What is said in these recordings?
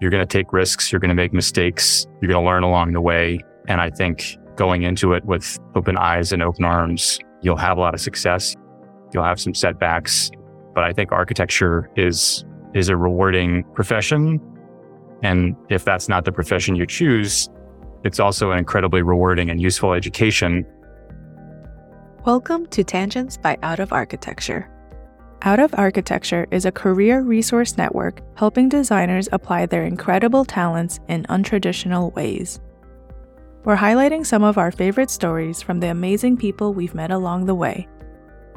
You're going to take risks. You're going to make mistakes. You're going to learn along the way. And I think going into it with open eyes and open arms, you'll have a lot of success. You'll have some setbacks, but I think architecture is, is a rewarding profession. And if that's not the profession you choose, it's also an incredibly rewarding and useful education. Welcome to Tangents by Out of Architecture. Out of Architecture is a career resource network helping designers apply their incredible talents in untraditional ways. We're highlighting some of our favorite stories from the amazing people we've met along the way.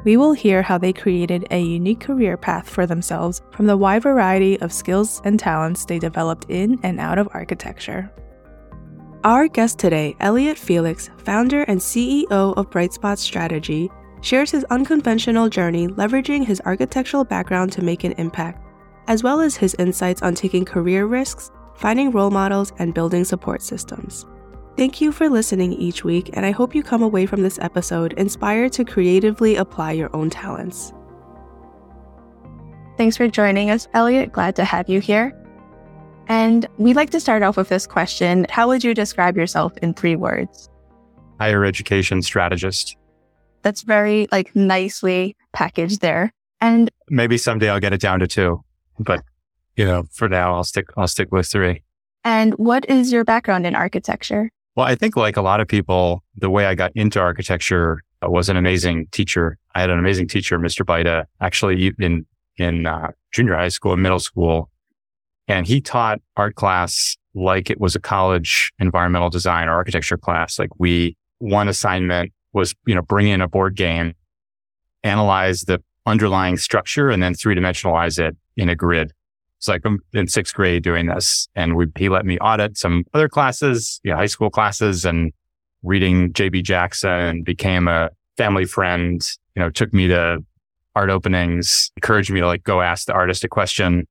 We will hear how they created a unique career path for themselves from the wide variety of skills and talents they developed in and out of architecture. Our guest today, Elliot Felix, founder and CEO of Brightspot Strategy, shares his unconventional journey leveraging his architectural background to make an impact, as well as his insights on taking career risks, finding role models, and building support systems. Thank you for listening each week, and I hope you come away from this episode inspired to creatively apply your own talents. Thanks for joining us, Elliot. Glad to have you here. And we'd like to start off with this question How would you describe yourself in three words? Higher education strategist that's very like nicely packaged there. And maybe someday I'll get it down to two, but you know, for now I'll stick, I'll stick with three. And what is your background in architecture? Well, I think like a lot of people, the way I got into architecture was an amazing teacher. I had an amazing teacher, Mr. Baida, actually in, in uh, junior high school and middle school. And he taught art class like it was a college environmental design or architecture class. Like we, one assignment was, you know, bring in a board game, analyze the underlying structure and then three dimensionalize it in a grid. It's like I'm in sixth grade doing this and we, he let me audit some other classes, you know, high school classes and reading JB Jackson became a family friend, you know, took me to art openings, encouraged me to like go ask the artist a question,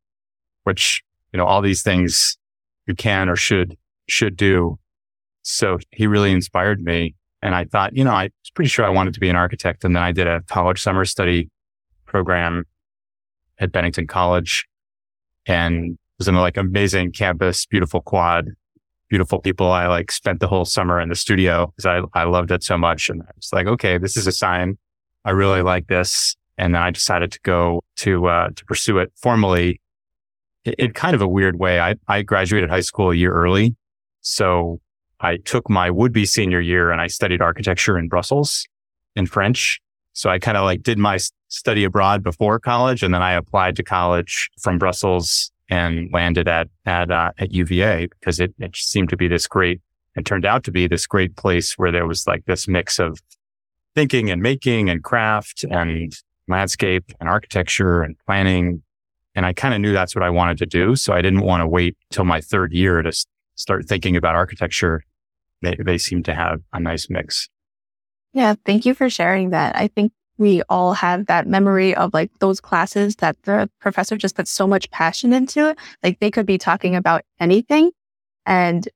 which, you know, all these things you can or should, should do. So he really inspired me. And I thought, you know, I was pretty sure I wanted to be an architect. And then I did a college summer study program at Bennington College and was in like amazing campus, beautiful quad, beautiful people. I like spent the whole summer in the studio because I, I loved it so much. And I was like, okay, this is a sign. I really like this. And then I decided to go to, uh, to pursue it formally in, in kind of a weird way. I, I graduated high school a year early. So I took my would be senior year and I studied architecture in Brussels in French. So I kind of like did my study abroad before college and then I applied to college from Brussels and landed at, at, uh, at UVA because it, it seemed to be this great, it turned out to be this great place where there was like this mix of thinking and making and craft and landscape and architecture and planning. And I kind of knew that's what I wanted to do. So I didn't want to wait till my third year to start thinking about architecture, they, they seem to have a nice mix. Yeah. Thank you for sharing that. I think we all have that memory of like those classes that the professor just put so much passion into. Like they could be talking about anything and,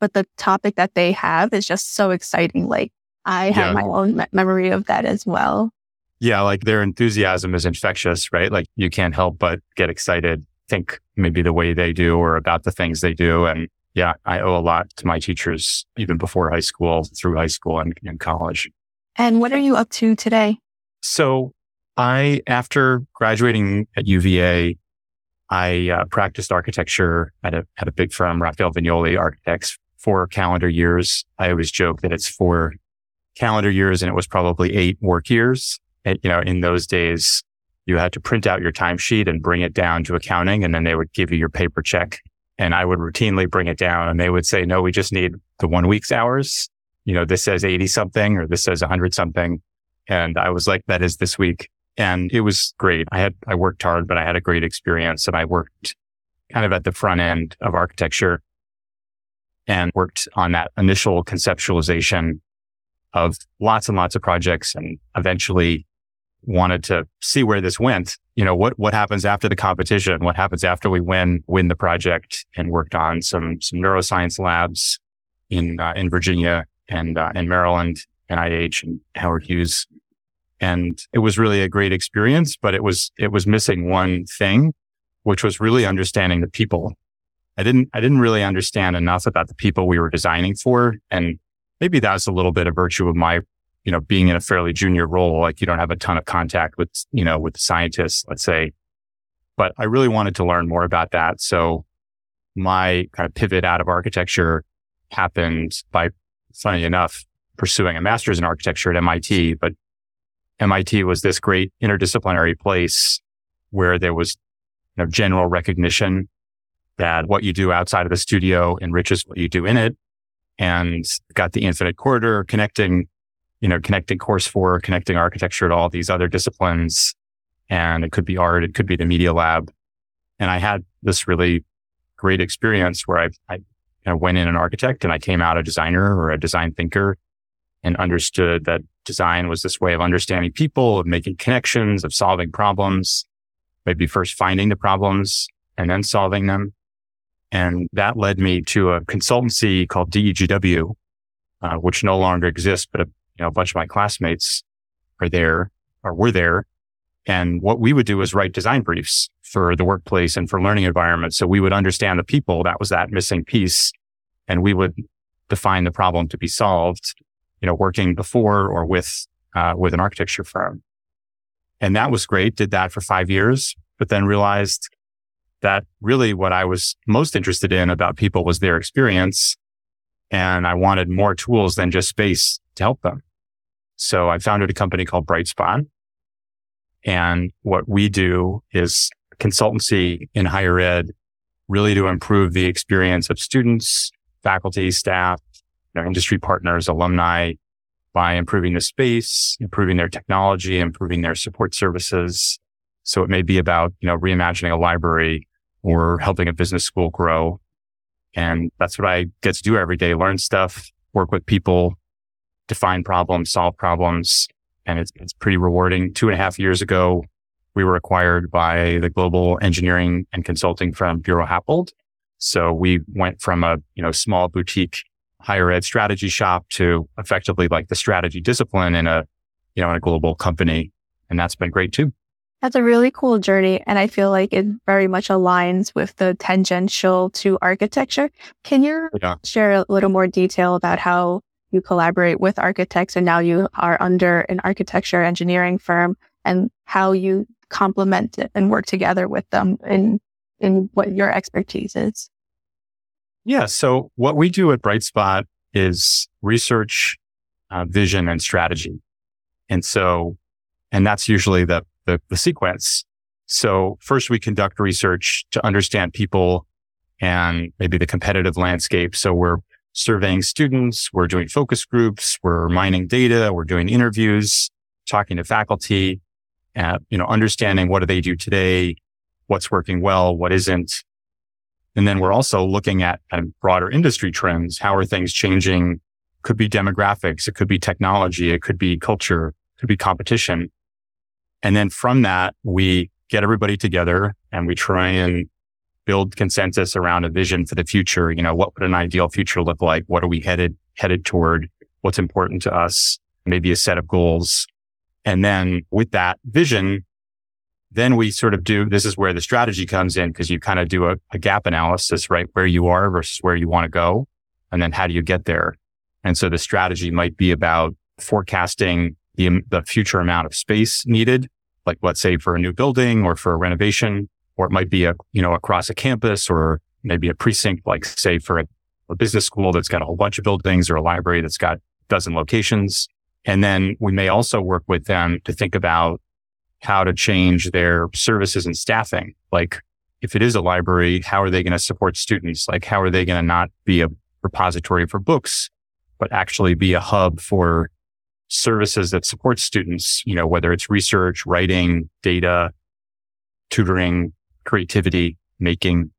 but the topic that they have is just so exciting. Like I have yeah. my own me- memory of that as well. Yeah. Like their enthusiasm is infectious, right? Like you can't help but get excited, think maybe the way they do or about the things they do. And yeah, I owe a lot to my teachers even before high school, through high school and, and college. And what are you up to today? So I, after graduating at UVA, I uh, practiced architecture at a, at a big firm, Rafael Viñoly Architects, for calendar years. I always joke that it's four calendar years and it was probably eight work years. And, you know, in those days, you had to print out your timesheet and bring it down to accounting and then they would give you your paper check and I would routinely bring it down and they would say, no, we just need the one week's hours. You know, this says 80 something or this says 100 something. And I was like, that is this week. And it was great. I had, I worked hard, but I had a great experience and I worked kind of at the front end of architecture and worked on that initial conceptualization of lots and lots of projects and eventually wanted to see where this went. You know, what, what happens after the competition? What happens after we win, win the project and worked on some, some neuroscience labs in, uh, in Virginia and, uh, in Maryland, NIH and Howard Hughes. And it was really a great experience, but it was, it was missing one thing, which was really understanding the people. I didn't, I didn't really understand enough about the people we were designing for. And maybe that's a little bit of virtue of my, you know, being in a fairly junior role. Like you don't have a ton of contact with, you know, with scientists, let's say. But I really wanted to learn more about that. So my kind of pivot out of architecture happened by, funny enough, pursuing a master's in architecture at MIT. But MIT was this great interdisciplinary place where there was you know, general recognition that what you do outside of the studio enriches what you do in it and got the infinite corridor connecting, you know, connecting course four, connecting architecture to all these other disciplines. And it could be art. It could be the media lab. And I had this really great experience where I, I went in an architect and I came out a designer or a design thinker and understood that design was this way of understanding people, of making connections, of solving problems, maybe first finding the problems and then solving them. And that led me to a consultancy called DEGW, uh, which no longer exists, but a, you know, a bunch of my classmates are there or were there. And what we would do is write design briefs for the workplace and for learning environments. So we would understand the people. That was that missing piece. And we would define the problem to be solved, you know, working before or with, uh, with an architecture firm. And that was great. Did that for five years, but then realized that really what I was most interested in about people was their experience. And I wanted more tools than just space to help them. So I founded a company called Brightspot. And what we do is consultancy in higher ed, really to improve the experience of students, faculty, staff, industry partners, alumni by improving the space, improving their technology, improving their support services. So it may be about, you know, reimagining a library or helping a business school grow. And that's what I get to do every day, learn stuff, work with people, define problems, solve problems. And it's, it's pretty rewarding. Two and a half years ago, we were acquired by the global engineering and consulting firm Buro Happold. So we went from a, you know, small boutique higher ed strategy shop to effectively like the strategy discipline in a, you know, in a global company. And that's been great too. That's a really cool journey. And I feel like it very much aligns with the tangential to architecture. Can you yeah. share a little more detail about how you collaborate with architects and now you are under an architecture engineering firm and how you complement it and work together with them in, in what your expertise is? Yeah. So what we do at Brightspot is research, uh, vision and strategy. And so, and that's usually the the, the sequence. So first we conduct research to understand people and maybe the competitive landscape. So we're surveying students. We're doing focus groups. We're mining data. We're doing interviews, talking to faculty, uh, you know, understanding what do they do today? What's working well? What isn't? And then we're also looking at kind of broader industry trends. How are things changing? Could be demographics. It could be technology. It could be culture. It could be competition. And then from that, we get everybody together and we try and build consensus around a vision for the future. You know, what would an ideal future look like? What are we headed, headed toward? What's important to us? Maybe a set of goals. And then with that vision, then we sort of do, this is where the strategy comes in because you kind of do a, a gap analysis, right? Where you are versus where you want to go. And then how do you get there? And so the strategy might be about forecasting the, the future amount of space needed, like let's say for a new building or for a renovation, or it might be a, you know, across a campus or maybe a precinct, like say for a, a business school that's got a whole bunch of buildings or a library that's got a dozen locations. And then we may also work with them to think about how to change their services and staffing. Like if it is a library, how are they going to support students? Like how are they going to not be a repository for books, but actually be a hub for services that support students, you know, whether it's research, writing, data, tutoring, creativity, making.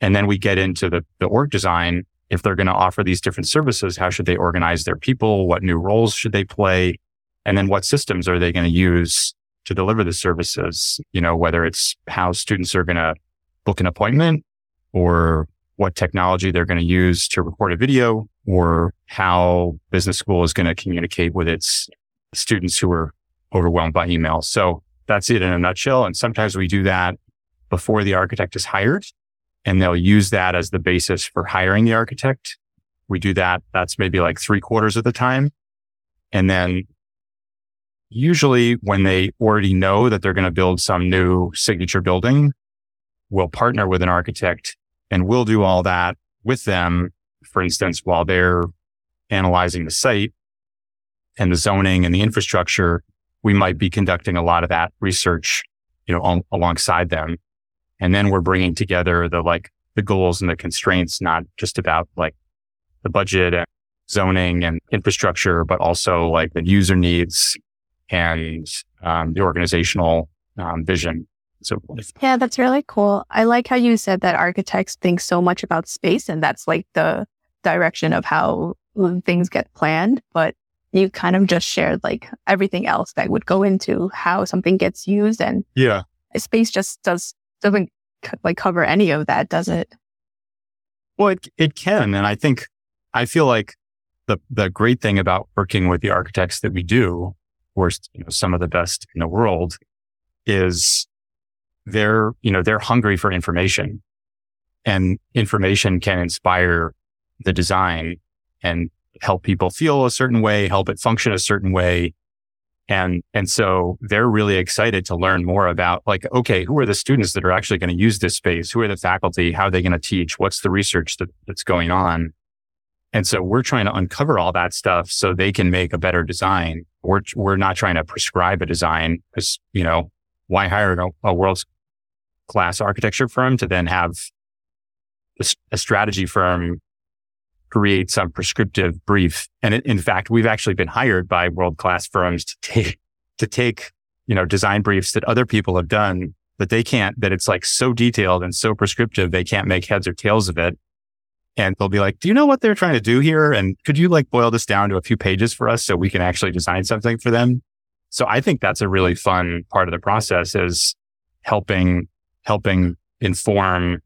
And then we get into the, the org design. If they're going to offer these different services, how should they organize their people? What new roles should they play? And then what systems are they going to use to deliver the services? You know, whether it's how students are going to book an appointment or what technology they're going to use to record a video or how business school is going to communicate with its students who are overwhelmed by email. So that's it in a nutshell. And sometimes we do that before the architect is hired. and they'll use that as the basis for hiring the architect. We do that. That's maybe like three quarters of the time. And then usually when they already know that they're going to build some new signature building, we'll partner with an architect and we'll do all that with them. For instance, while they're analyzing the site and the zoning and the infrastructure, we might be conducting a lot of that research, you know, on, alongside them. And then we're bringing together the like the goals and the constraints, not just about like the budget and zoning and infrastructure, but also like the user needs and um, the organizational um, vision. So yeah, that's really cool. I like how you said that architects think so much about space, and that's like the direction of how things get planned. But you kind of just shared like everything else that would go into how something gets used, and yeah, space just does doesn't like cover any of that, does it? Well, it it can, and I think I feel like the the great thing about working with the architects that we do, or you know, some of the best in the world, is they're you know they're hungry for information, and information can inspire the design and help people feel a certain way, help it function a certain way. And, and so they're really excited to learn more about like, okay, who are the students that are actually going to use this space? Who are the faculty? How are they going to teach? What's the research that, that's going on? And so we're trying to uncover all that stuff so they can make a better design. We're, we're not trying to prescribe a design because, you know, why hire a, a world class architecture firm to then have a, a strategy firm create some prescriptive brief. And in fact, we've actually been hired by world class firms to take, to take, you know, design briefs that other people have done that they can't, that it's like so detailed and so prescriptive, they can't make heads or tails of it. And they'll be like, do you know what they're trying to do here? And could you like boil this down to a few pages for us so we can actually design something for them? So I think that's a really fun part of the process is helping, helping inform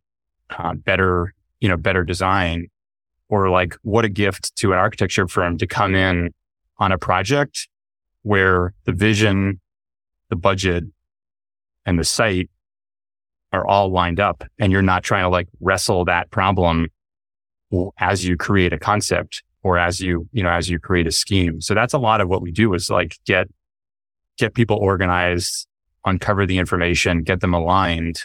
uh, better, you know, better design or like what a gift to an architecture firm to come in on a project where the vision, the budget and the site are all lined up and you're not trying to like wrestle that problem as you create a concept or as you, you know, as you create a scheme. So that's a lot of what we do is like get, get people organized, uncover the information, get them aligned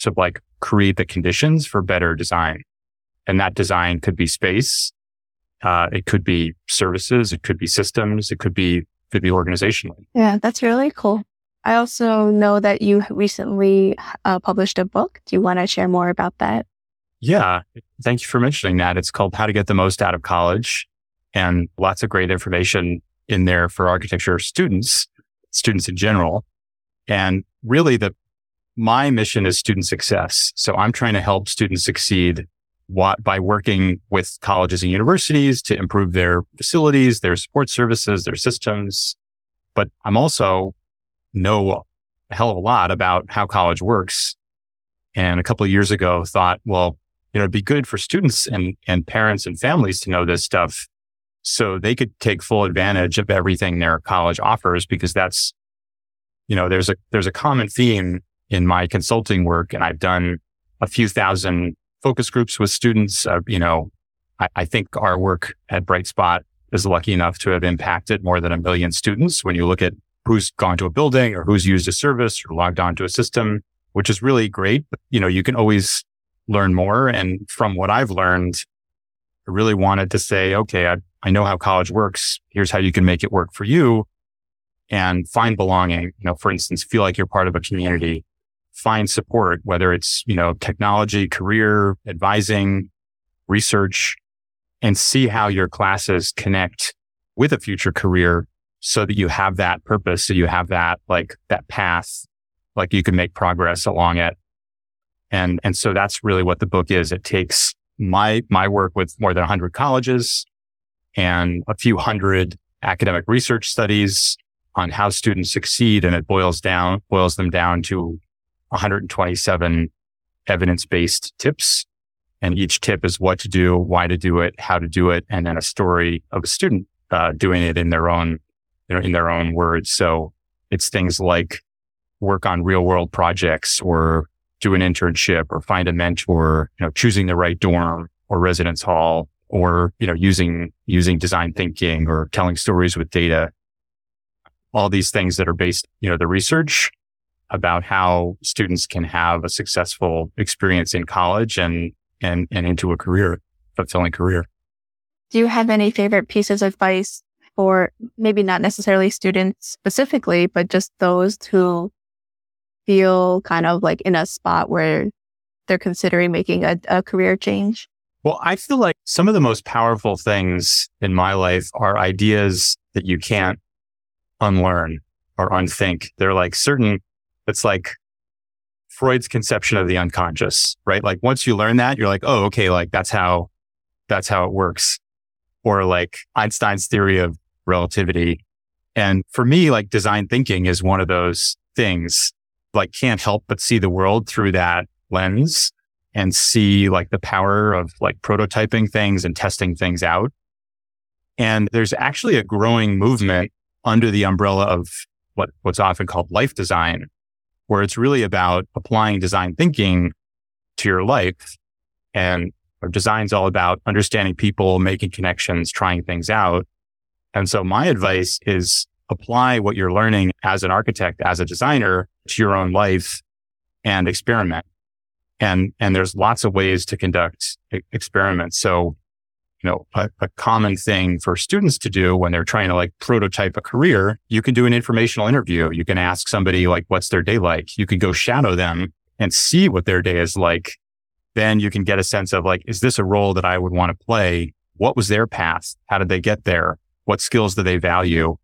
to like create the conditions for better design. And that design could be space. Uh, it could be services. It could be systems. It could be, could be organizationally. Yeah, that's really cool. I also know that you recently uh, published a book. Do you want to share more about that? Yeah. Thank you for mentioning that. It's called How to Get the Most Out of College and lots of great information in there for architecture students, students in general. And really the, my mission is student success. So I'm trying to help students succeed what, by working with colleges and universities to improve their facilities, their support services, their systems. But I'm also know a hell of a lot about how college works. And a couple of years ago thought, well, you know, it'd be good for students and, and parents and families to know this stuff so they could take full advantage of everything their college offers because that's, you know, there's a, there's a common theme in my consulting work and I've done a few thousand focus groups with students. Uh, you know, I, I, think our work at Brightspot is lucky enough to have impacted more than a million students. When you look at who's gone to a building or who's used a service or logged onto a system, which is really great. But, you know, you can always learn more. And from what I've learned, I really wanted to say, okay, I, I know how college works. Here's how you can make it work for you and find belonging. You know, for instance, feel like you're part of a community find support, whether it's, you know, technology, career, advising, research, and see how your classes connect with a future career so that you have that purpose. So you have that, like that path, like you can make progress along it. And, and so that's really what the book is. It takes my, my work with more than hundred colleges and a few hundred academic research studies on how students succeed. And it boils down, boils them down to 127 evidence based tips. And each tip is what to do, why to do it, how to do it, and then a story of a student uh, doing it in their own, you know, in their own words. So it's things like work on real world projects or do an internship or find a mentor, you know, choosing the right dorm or residence hall or, you know, using, using design thinking or telling stories with data. All these things that are based, you know, the research about how students can have a successful experience in college and, and, and into a career, fulfilling career. Do you have any favorite pieces of advice for maybe not necessarily students specifically, but just those who feel kind of like in a spot where they're considering making a, a career change? Well, I feel like some of the most powerful things in my life are ideas that you can't unlearn or unthink. They're like certain, it's like Freud's conception of the unconscious, right? Like once you learn that, you're like, oh, okay, like that's how, that's how it works. Or like Einstein's theory of relativity. And for me, like design thinking is one of those things like can't help but see the world through that lens and see like the power of like prototyping things and testing things out. And there's actually a growing movement under the umbrella of what, what's often called life design, where it's really about applying design thinking to your life. And our design's all about understanding people, making connections, trying things out. And so my advice is apply what you're learning as an architect, as a designer to your own life and experiment. And, and there's lots of ways to conduct experiments. So, you know, a, a, common thing for students to do when they're trying to like prototype a career, you can do an informational interview. You can ask somebody like, what's their day like? You can go shadow them and see what their day is like. Then you can get a sense of like, is this a role that I would want to play? What was their path? How did they get there? What skills do they value?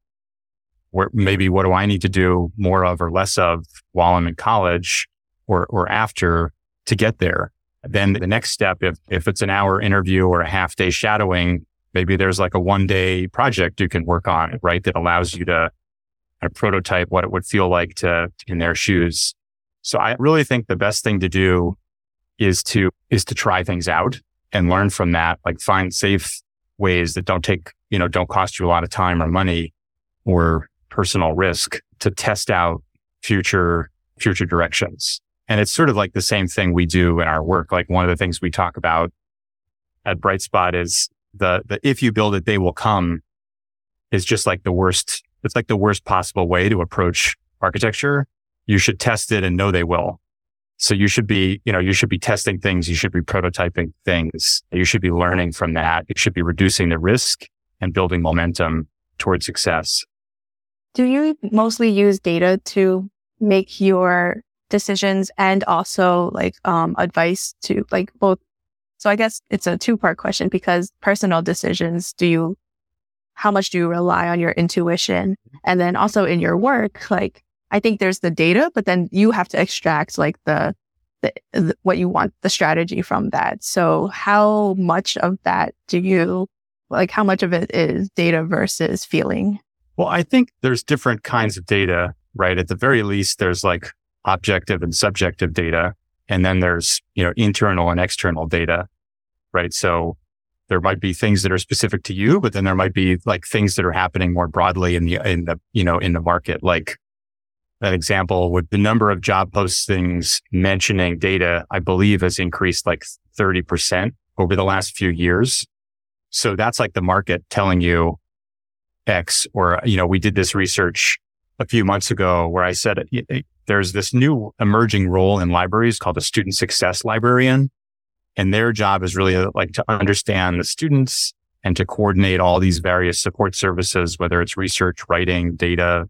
Where maybe what do I need to do more of or less of while I'm in college or, or after to get there? Then the next step, if, if it's an hour interview or a half day shadowing, maybe there's like a one day project you can work on, right? That allows you to uh, prototype what it would feel like to in their shoes. So I really think the best thing to do is to, is to try things out and learn from that, like find safe ways that don't take, you know, don't cost you a lot of time or money or personal risk to test out future, future directions. And it's sort of like the same thing we do in our work. Like one of the things we talk about at Brightspot is the, the if you build it, they will come is just like the worst. It's like the worst possible way to approach architecture. You should test it and know they will. So you should be, you know, you should be testing things. You should be prototyping things. You should be learning from that. You should be reducing the risk and building momentum towards success. Do you mostly use data to make your decisions and also like um, advice to like both? So I guess it's a two part question because personal decisions, do you, how much do you rely on your intuition? And then also in your work, like I think there's the data, but then you have to extract like the, the, the, what you want, the strategy from that. So how much of that do you, like how much of it is data versus feeling? Well, I think there's different kinds of data, right? At the very least, there's like objective and subjective data. And then there's, you know, internal and external data, right? So there might be things that are specific to you, but then there might be like things that are happening more broadly in the, in the, you know, in the market, like an example with the number of job postings mentioning data, I believe has increased like 30% over the last few years. So that's like the market telling you X or, you know, we did this research a few months ago where I said there's this new emerging role in libraries called a student success librarian. And their job is really uh, like to understand the students and to coordinate all these various support services, whether it's research, writing, data,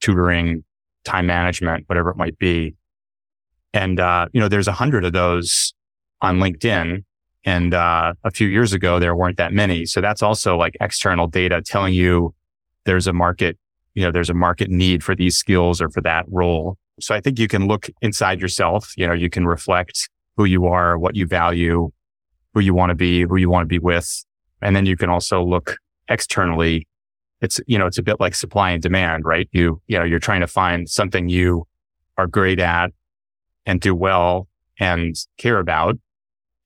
tutoring, time management, whatever it might be. And, uh, you know, there's a hundred of those on LinkedIn. And, uh, a few years ago, there weren't that many. So that's also like external data telling you there's a market, you know, there's a market need for these skills or for that role. So I think you can look inside yourself. You know, you can reflect who you are, what you value, who you want to be, who you want to be with. And then you can also look externally it's, you know, it's a bit like supply and demand, right? You, you know, you're trying to find something you are great at and do well and care about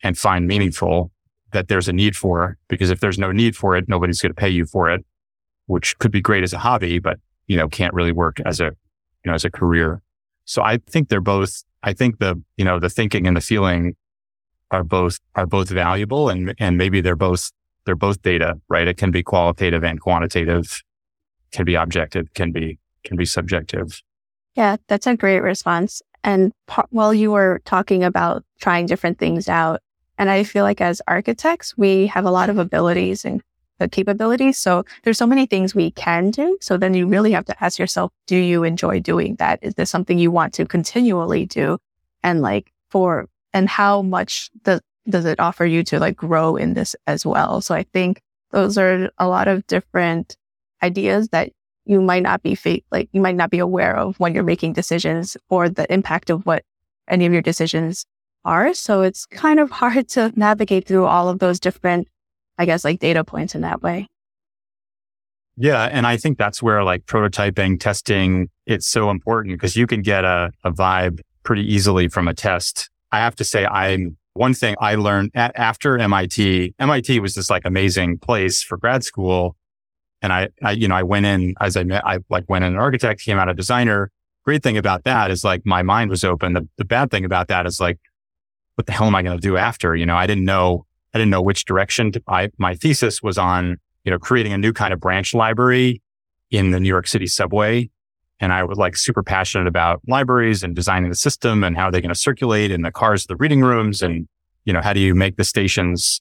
and find meaningful that there's a need for. Because if there's no need for it, nobody's going to pay you for it, which could be great as a hobby, but, you know, can't really work as a, you know, as a career. So I think they're both I think the, you know, the thinking and the feeling are both, are both valuable and, and maybe they're both, they're both data, right? It can be qualitative and quantitative, can be objective, can be, can be subjective. Yeah, that's a great response. And while you were talking about trying different things out, and I feel like as architects, we have a lot of abilities and capabilities. So there's so many things we can do. So then you really have to ask yourself, do you enjoy doing that? Is this something you want to continually do? And like for, and how much does, does it offer you to like grow in this as well? So I think those are a lot of different ideas that you might not be fa- like you might not be aware of when you're making decisions or the impact of what any of your decisions are. So it's kind of hard to navigate through all of those different, I guess, like data points in that way. Yeah. And I think that's where like prototyping, testing, it's so important because you can get a, a vibe pretty easily from a test. I have to say, I'm one thing I learned at, after MIT. MIT was this like amazing place for grad school. And I, I, you know, I went in as I met, I like went in an architect, came out a designer. Great thing about that is like my mind was open. The, the bad thing about that is like, what the hell am I going to do after? You know, I didn't know, I didn't know which direction to, I, my thesis was on, you know, creating a new kind of branch library in the New York City subway. And I was like super passionate about libraries and designing the system and how they're going to circulate in the cars, the reading rooms. And, you know, how do you make the stations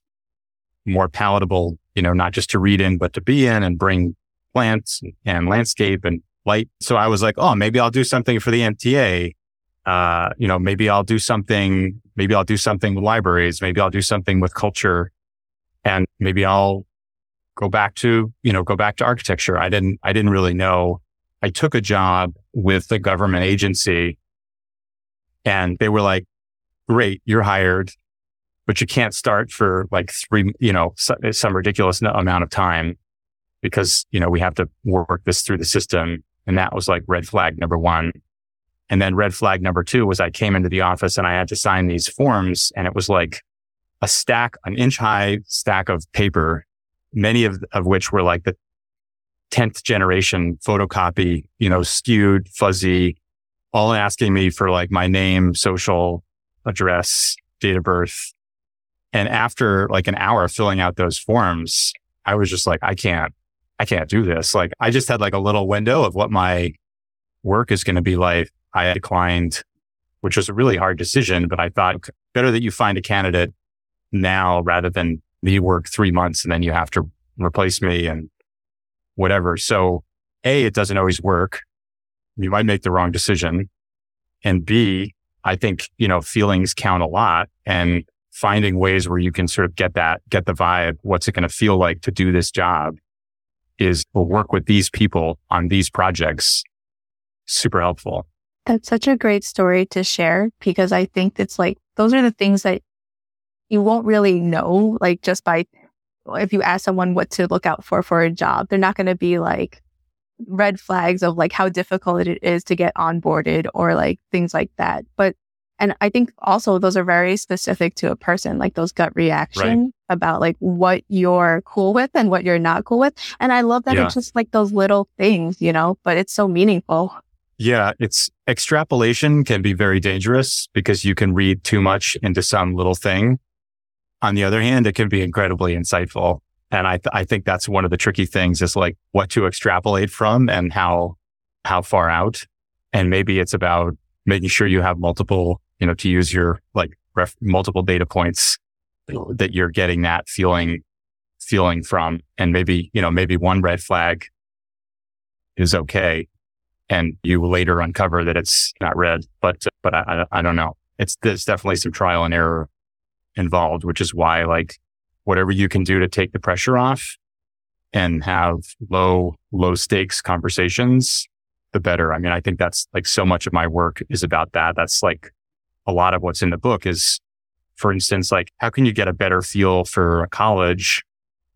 more palatable, you know, not just to read in, but to be in and bring plants and landscape and light. So I was like, oh, maybe I'll do something for the MTA. Uh, you know, maybe I'll do something, maybe I'll do something with libraries. Maybe I'll do something with culture and maybe I'll go back to, you know, go back to architecture. I didn't, I didn't really know. I took a job with the government agency and they were like, great, you're hired but you can't start for like three, you know, some ridiculous amount of time because, you know, we have to work this through the system. And that was like red flag number one. And then red flag number two was I came into the office and I had to sign these forms and it was like a stack, an inch high stack of paper, many of, of which were like the 10th generation photocopy, you know, skewed, fuzzy, all asking me for like my name, social address, date of birth, and after like an hour of filling out those forms, I was just like, I can't, I can't do this. Like I just had like a little window of what my work is going to be like. I declined, which was a really hard decision, but I thought better that you find a candidate now rather than me work three months and then you have to replace me and whatever. So A, it doesn't always work. You might make the wrong decision. And B, I think, you know, feelings count a lot. And finding ways where you can sort of get that, get the vibe. What's it going to feel like to do this job is we'll work with these people on these projects. Super helpful. That's such a great story to share because I think it's like, those are the things that you won't really know, like just by, if you ask someone what to look out for for a job, they're not going to be like red flags of like how difficult it is to get onboarded or like things like that. But and I think also those are very specific to a person, like those gut reaction right. about like what you're cool with and what you're not cool with. And I love that yeah. it's just like those little things, you know, but it's so meaningful. Yeah, it's extrapolation can be very dangerous because you can read too much into some little thing. On the other hand, it can be incredibly insightful. And I, th- I think that's one of the tricky things is like what to extrapolate from and how, how far out. And maybe it's about making sure you have multiple you know, to use your like ref- multiple data points that you're getting that feeling, feeling from. And maybe, you know, maybe one red flag is okay. And you later uncover that it's not red, but, but I, I don't know. It's, there's definitely some trial and error involved, which is why like whatever you can do to take the pressure off and have low, low stakes conversations, the better. I mean, I think that's like so much of my work is about that. That's like a lot of what's in the book is, for instance, like how can you get a better feel for a college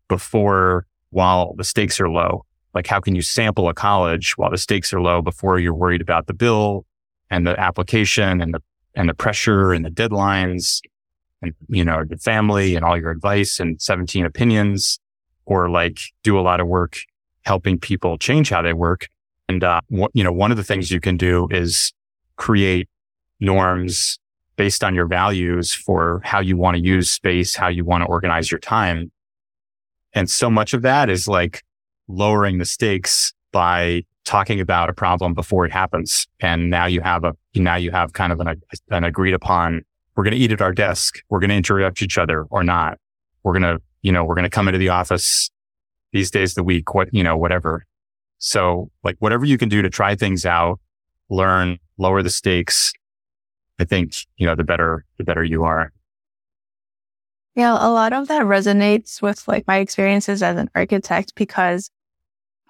before while the stakes are low? Like how can you sample a college while the stakes are low before you're worried about the bill and the application and the and the pressure and the deadlines and you know the family and all your advice and 17 opinions or like do a lot of work helping people change how they work and uh, you know one of the things you can do is create norms based on your values for how you want to use space, how you want to organize your time. And so much of that is like lowering the stakes by talking about a problem before it happens. And now you have a, now you have kind of an, an agreed upon, we're going to eat at our desk. We're going to interrupt each other or not. We're going to, you know, we're going to come into the office these days of the week, what, you know, whatever. So like whatever you can do to try things out, learn, lower the stakes. I think, you know, the better, the better you are. Yeah, a lot of that resonates with like my experiences as an architect because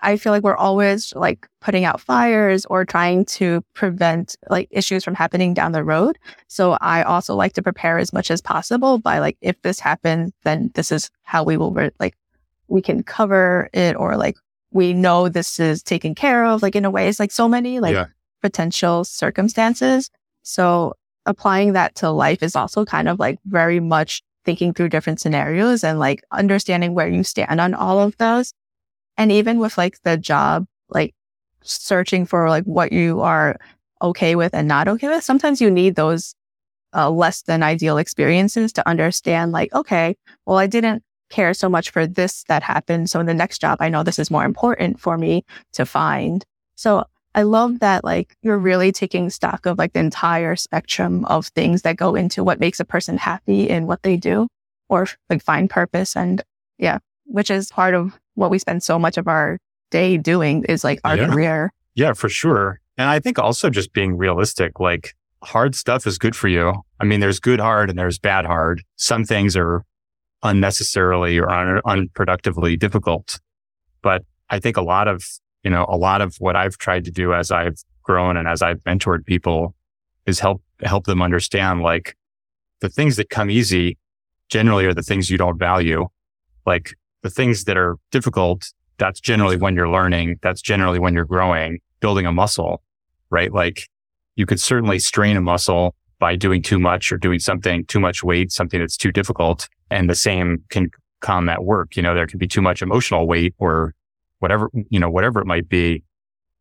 I feel like we're always like putting out fires or trying to prevent like issues from happening down the road. So I also like to prepare as much as possible by like, if this happens, then this is how we will re- like, we can cover it or like, we know this is taken care of. Like in a way, it's like so many like yeah. potential circumstances. So applying that to life is also kind of like very much thinking through different scenarios and like understanding where you stand on all of those. And even with like the job, like searching for like what you are okay with and not okay with, sometimes you need those uh, less than ideal experiences to understand like, okay, well, I didn't care so much for this that happened. So in the next job, I know this is more important for me to find. So I love that like you're really taking stock of like the entire spectrum of things that go into what makes a person happy in what they do or like find purpose. And yeah, which is part of what we spend so much of our day doing is like our yeah. career. Yeah, for sure. And I think also just being realistic, like hard stuff is good for you. I mean, there's good hard and there's bad hard. Some things are unnecessarily or un- unproductively difficult. But I think a lot of you know, a lot of what I've tried to do as I've grown and as I've mentored people is help, help them understand like the things that come easy generally are the things you don't value. Like the things that are difficult, that's generally when you're learning. That's generally when you're growing, building a muscle, right? Like you could certainly strain a muscle by doing too much or doing something too much weight, something that's too difficult. And the same can come at work. You know, there can be too much emotional weight or whatever, you know, whatever it might be.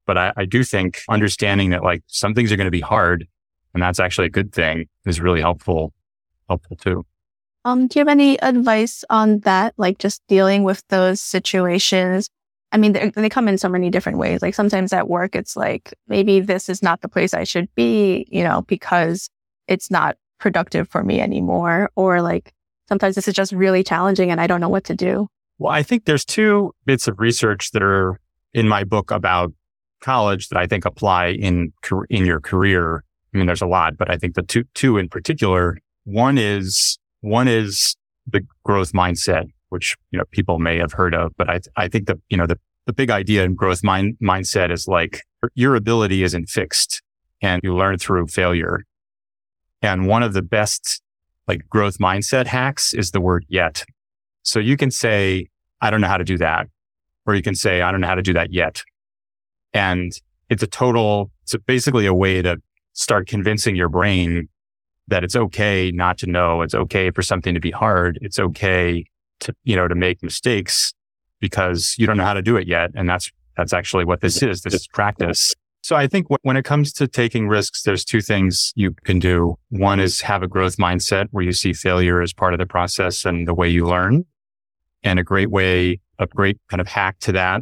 But I, I do think understanding that like some things are going to be hard and that's actually a good thing is really helpful, helpful too. Um, do you have any advice on that? Like just dealing with those situations? I mean, they, come in so many different ways. Like sometimes at work, it's like, maybe this is not the place I should be, you know, because it's not productive for me anymore. Or like sometimes this is just really challenging and I don't know what to do. Well, I think there's two bits of research that are in my book about college that I think apply in in your career. I mean, there's a lot, but I think the two two in particular. One is one is the growth mindset, which you know people may have heard of, but I I think the you know the the big idea in growth mind mindset is like your ability isn't fixed, and you learn through failure. And one of the best like growth mindset hacks is the word yet. So you can say, I don't know how to do that. Or you can say, I don't know how to do that yet. And it's a total, it's basically a way to start convincing your brain that it's okay not to know. It's okay for something to be hard. It's okay to, you know, to make mistakes because you don't know how to do it yet. And that's, that's actually what this is. This is practice. So I think when it comes to taking risks, there's two things you can do. One is have a growth mindset where you see failure as part of the process and the way you learn and a great way, a great kind of hack to that.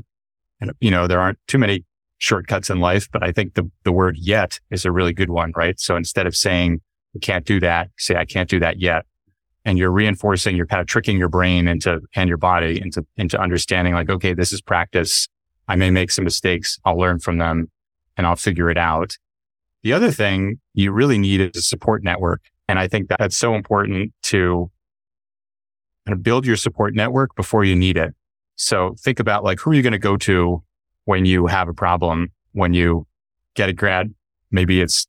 And, you know, there aren't too many shortcuts in life, but I think the, the word yet is a really good one, right? So instead of saying, you can't do that, say, I can't do that yet. And you're reinforcing, you're kind of tricking your brain into, and your body into, into understanding like, okay, this is practice. I may make some mistakes. I'll learn from them and I'll figure it out. The other thing you really need is a support network. And I think that that's so important to kind of build your support network before you need it. So think about like, who are you going to go to when you have a problem, when you get a grad? Maybe it's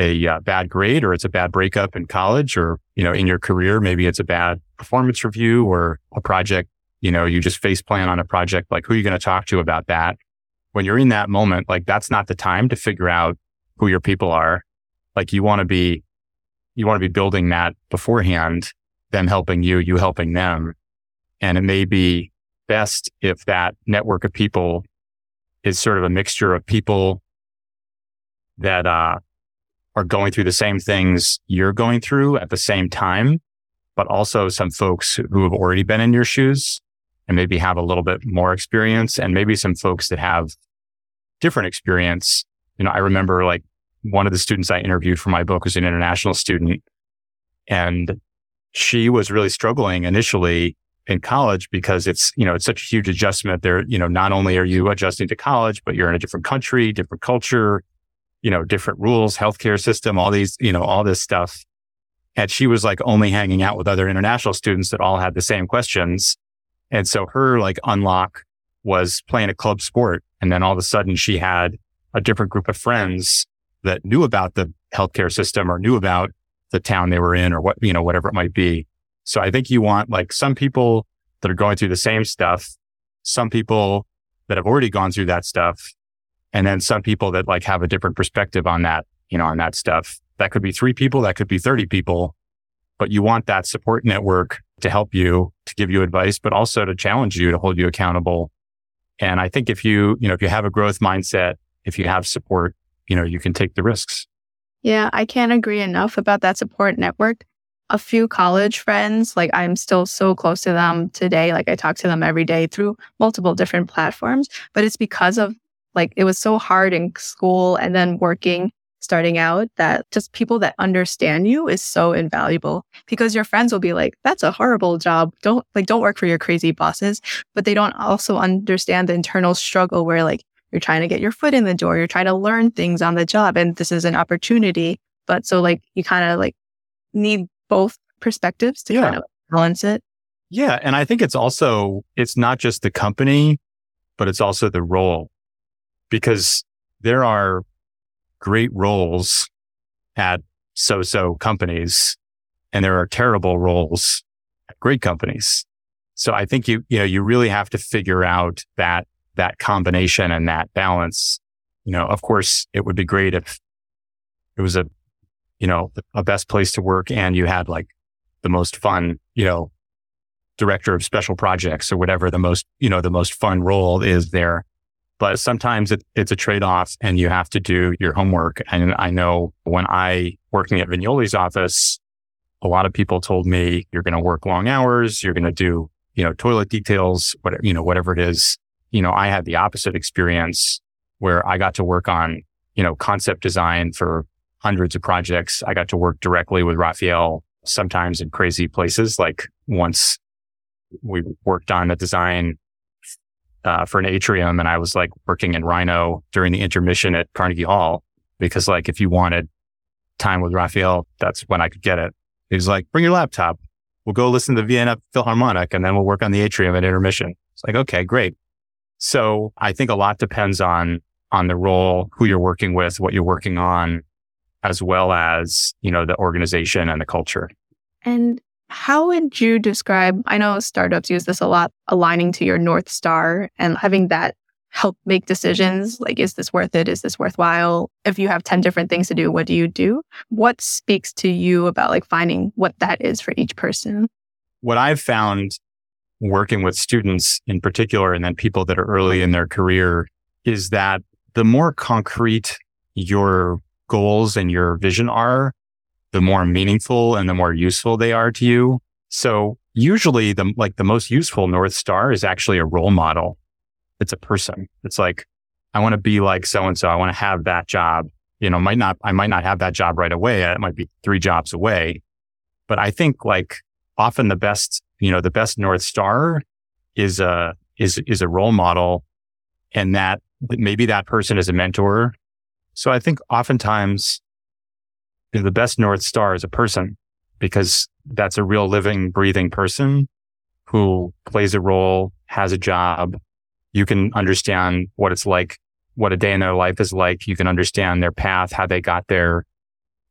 a uh, bad grade or it's a bad breakup in college or, you know, in your career, maybe it's a bad performance review or a project, you know, you just face plan on a project. Like who are you going to talk to about that? When you're in that moment, like that's not the time to figure out who your people are. Like you want to be, you want to be building that beforehand them helping you, you helping them. And it may be best if that network of people is sort of a mixture of people that, uh, are going through the same things you're going through at the same time, but also some folks who have already been in your shoes and maybe have a little bit more experience and maybe some folks that have different experience. You know, I remember like one of the students I interviewed for my book was an international student and she was really struggling initially in college because it's, you know, it's such a huge adjustment there. You know, not only are you adjusting to college, but you're in a different country, different culture, you know, different rules, healthcare system, all these, you know, all this stuff. And she was like only hanging out with other international students that all had the same questions. And so her like unlock was playing a club sport. And then all of a sudden she had a different group of friends that knew about the healthcare system or knew about the town they were in or what, you know, whatever it might be. So I think you want like some people that are going through the same stuff, some people that have already gone through that stuff, and then some people that like have a different perspective on that, you know, on that stuff. That could be three people, that could be 30 people, but you want that support network to help you, to give you advice, but also to challenge you, to hold you accountable. And I think if you, you know, if you have a growth mindset, if you have support, you know, you can take the risks. Yeah, I can't agree enough about that support network. A few college friends, like I'm still so close to them today. Like I talk to them every day through multiple different platforms, but it's because of like it was so hard in school and then working starting out that just people that understand you is so invaluable because your friends will be like that's a horrible job don't like don't work for your crazy bosses but they don't also understand the internal struggle where like you're trying to get your foot in the door. You're trying to learn things on the job and this is an opportunity. But so like you kind of like need both perspectives to yeah. kind of balance it. Yeah. And I think it's also, it's not just the company, but it's also the role because there are great roles at so-so companies and there are terrible roles at great companies. So I think you, you know, you really have to figure out that that combination and that balance. You know, of course, it would be great if it was a, you know, a best place to work and you had like the most fun, you know, director of special projects or whatever the most, you know, the most fun role is there. But sometimes it, it's a trade off and you have to do your homework. And I know when I working at Viñoly's office, a lot of people told me you're going to work long hours. You're going to do, you know, toilet details, whatever, you know, whatever it is you know, I had the opposite experience where I got to work on, you know, concept design for hundreds of projects. I got to work directly with Rafael, sometimes in crazy places. Like once we worked on a design uh, for an atrium and I was like working in Rhino during the intermission at Carnegie Hall because like if you wanted time with Rafael, that's when I could get it. He was like, bring your laptop. We'll go listen to the Vienna Philharmonic and then we'll work on the atrium at intermission. It's like, okay, great. So I think a lot depends on, on the role, who you're working with, what you're working on, as well as, you know, the organization and the culture. And how would you describe, I know startups use this a lot, aligning to your North Star and having that help make decisions like, is this worth it? Is this worthwhile? If you have 10 different things to do, what do you do? What speaks to you about like finding what that is for each person? What I've found working with students in particular, and then people that are early in their career is that the more concrete your goals and your vision are, the more meaningful and the more useful they are to you. So usually the, like the most useful North Star is actually a role model. It's a person. It's like, I want to be like so and so. I want to have that job. You know, might not, I might not have that job right away. It might be three jobs away, but I think like often the best you know, the best North Star is a, is, is a role model and that maybe that person is a mentor. So I think oftentimes you know, the best North Star is a person because that's a real living, breathing person who plays a role, has a job. You can understand what it's like, what a day in their life is like. You can understand their path, how they got there.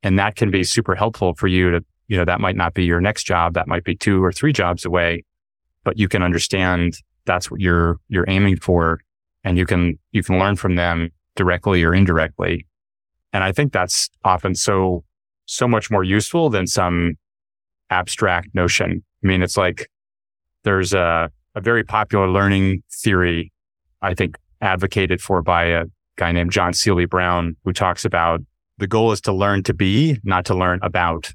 And that can be super helpful for you to you know, that might not be your next job. That might be two or three jobs away, but you can understand that's what you're, you're aiming for and you can, you can learn from them directly or indirectly. And I think that's often so, so much more useful than some abstract notion. I mean, it's like there's a, a very popular learning theory, I think advocated for by a guy named John Seely Brown, who talks about the goal is to learn to be, not to learn about.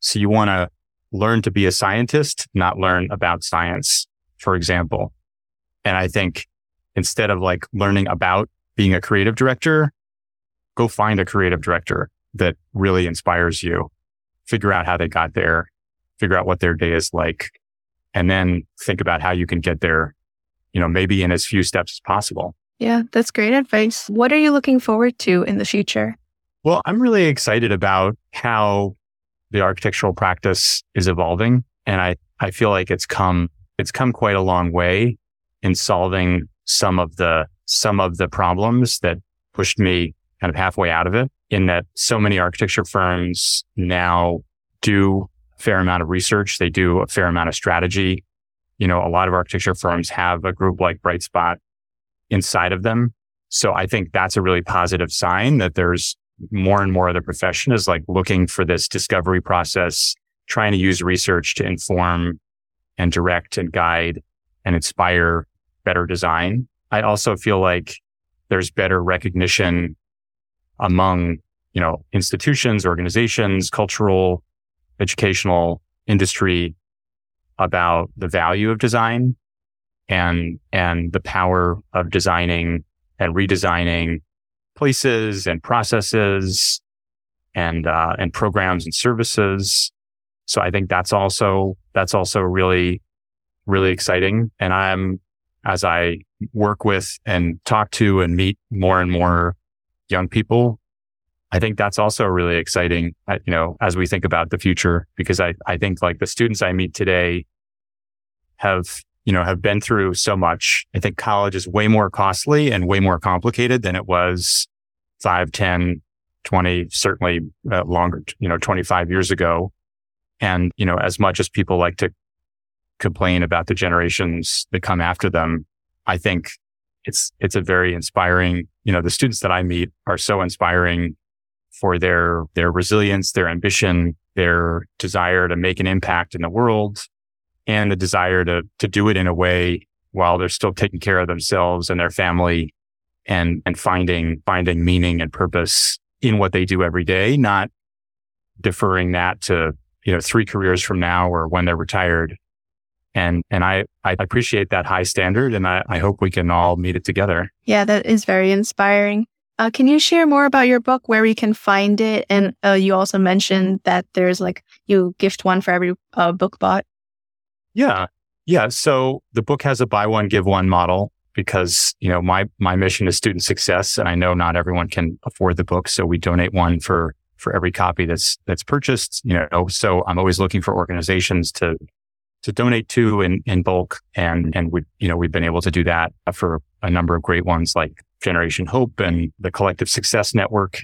So you want to learn to be a scientist, not learn about science, for example. And I think instead of like learning about being a creative director, go find a creative director that really inspires you. Figure out how they got there, figure out what their day is like, and then think about how you can get there, you know, maybe in as few steps as possible. Yeah, that's great advice. What are you looking forward to in the future? Well, I'm really excited about how the architectural practice is evolving. And I, I feel like it's come, it's come quite a long way in solving some of the, some of the problems that pushed me kind of halfway out of it in that so many architecture firms now do a fair amount of research. They do a fair amount of strategy. You know, a lot of architecture firms have a group like Brightspot inside of them. So I think that's a really positive sign that there's more and more of the profession is like looking for this discovery process, trying to use research to inform and direct and guide and inspire better design. I also feel like there's better recognition among, you know, institutions, organizations, cultural, educational industry about the value of design and, and the power of designing and redesigning places and processes and, uh, and programs and services. So I think that's also, that's also really, really exciting. And I'm, as I work with and talk to and meet more and more young people, I think that's also really exciting, uh, you know, as we think about the future, because I, I think like the students I meet today have you know, have been through so much. I think college is way more costly and way more complicated than it was five, 10, 20, certainly uh, longer, you know, 25 years ago. And, you know, as much as people like to complain about the generations that come after them, I think it's, it's a very inspiring, you know, the students that I meet are so inspiring for their, their resilience, their ambition, their desire to make an impact in the world and the desire to, to do it in a way while they're still taking care of themselves and their family and, and finding, finding meaning and purpose in what they do every day, not deferring that to, you know, three careers from now or when they're retired. And, and I, I appreciate that high standard and I, I hope we can all meet it together. Yeah, that is very inspiring. Uh, can you share more about your book, where we can find it? And uh, you also mentioned that there's like, you gift one for every uh, book bought. Yeah. Yeah. So the book has a buy one, give one model because, you know, my, my mission is student success. And I know not everyone can afford the book. So we donate one for, for every copy that's, that's purchased, you know, so I'm always looking for organizations to, to donate to in, in bulk. And, and we, you know, we've been able to do that for a number of great ones like Generation Hope and the Collective Success Network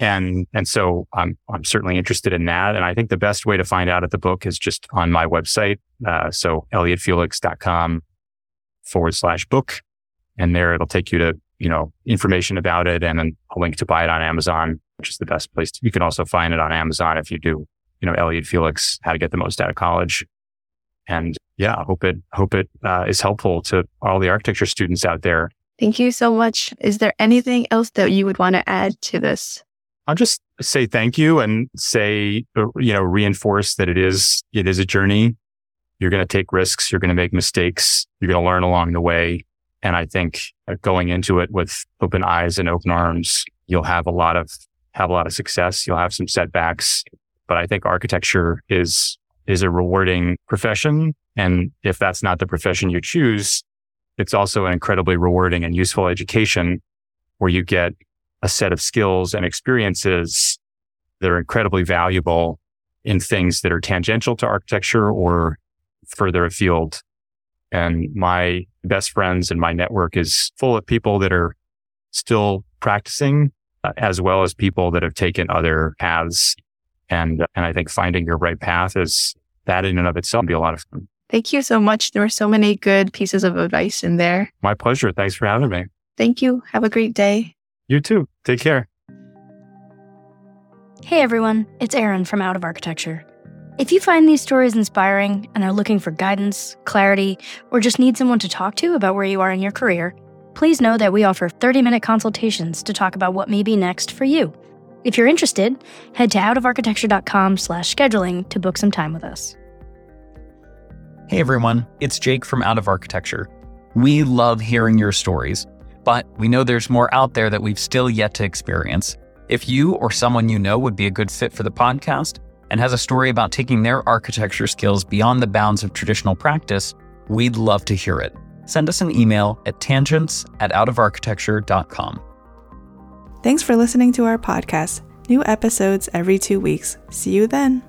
and, and so I'm, I'm certainly interested in that. And I think the best way to find out at the book is just on my website. Uh, so elliotfelix.com forward slash book. And there it'll take you to, you know, information about it and then a link to buy it on Amazon, which is the best place. To, you can also find it on Amazon if you do, you know, Elliot Felix, how to get the most out of college. And yeah, I hope it, hope it uh, is helpful to all the architecture students out there. Thank you so much. Is there anything else that you would want to add to this? I'll just say thank you and say, uh, you know, reinforce that it is, it is a journey. You're going to take risks. You're going to make mistakes. You're going to learn along the way. And I think going into it with open eyes and open arms, you'll have a lot of, have a lot of success. You'll have some setbacks, but I think architecture is, is a rewarding profession. And if that's not the profession you choose, it's also an incredibly rewarding and useful education where you get a set of skills and experiences that are incredibly valuable in things that are tangential to architecture or further afield. And my best friends and my network is full of people that are still practicing uh, as well as people that have taken other paths. And, and I think finding your right path is that in and of itself would be a lot of fun. Thank you so much. There were so many good pieces of advice in there. My pleasure. Thanks for having me. Thank you. Have a great day. You too. Take care. Hey everyone, it's Aaron from Out of Architecture. If you find these stories inspiring and are looking for guidance, clarity, or just need someone to talk to about where you are in your career, please know that we offer 30 minute consultations to talk about what may be next for you. If you're interested, head to outofarchitecture.com slash scheduling to book some time with us. Hey everyone, it's Jake from Out of Architecture. We love hearing your stories, but we know there's more out there that we've still yet to experience. If you or someone you know would be a good fit for the podcast and has a story about taking their architecture skills beyond the bounds of traditional practice, we'd love to hear it. Send us an email at tangents at outofarchitecture.com. Thanks for listening to our podcast. New episodes every two weeks. See you then.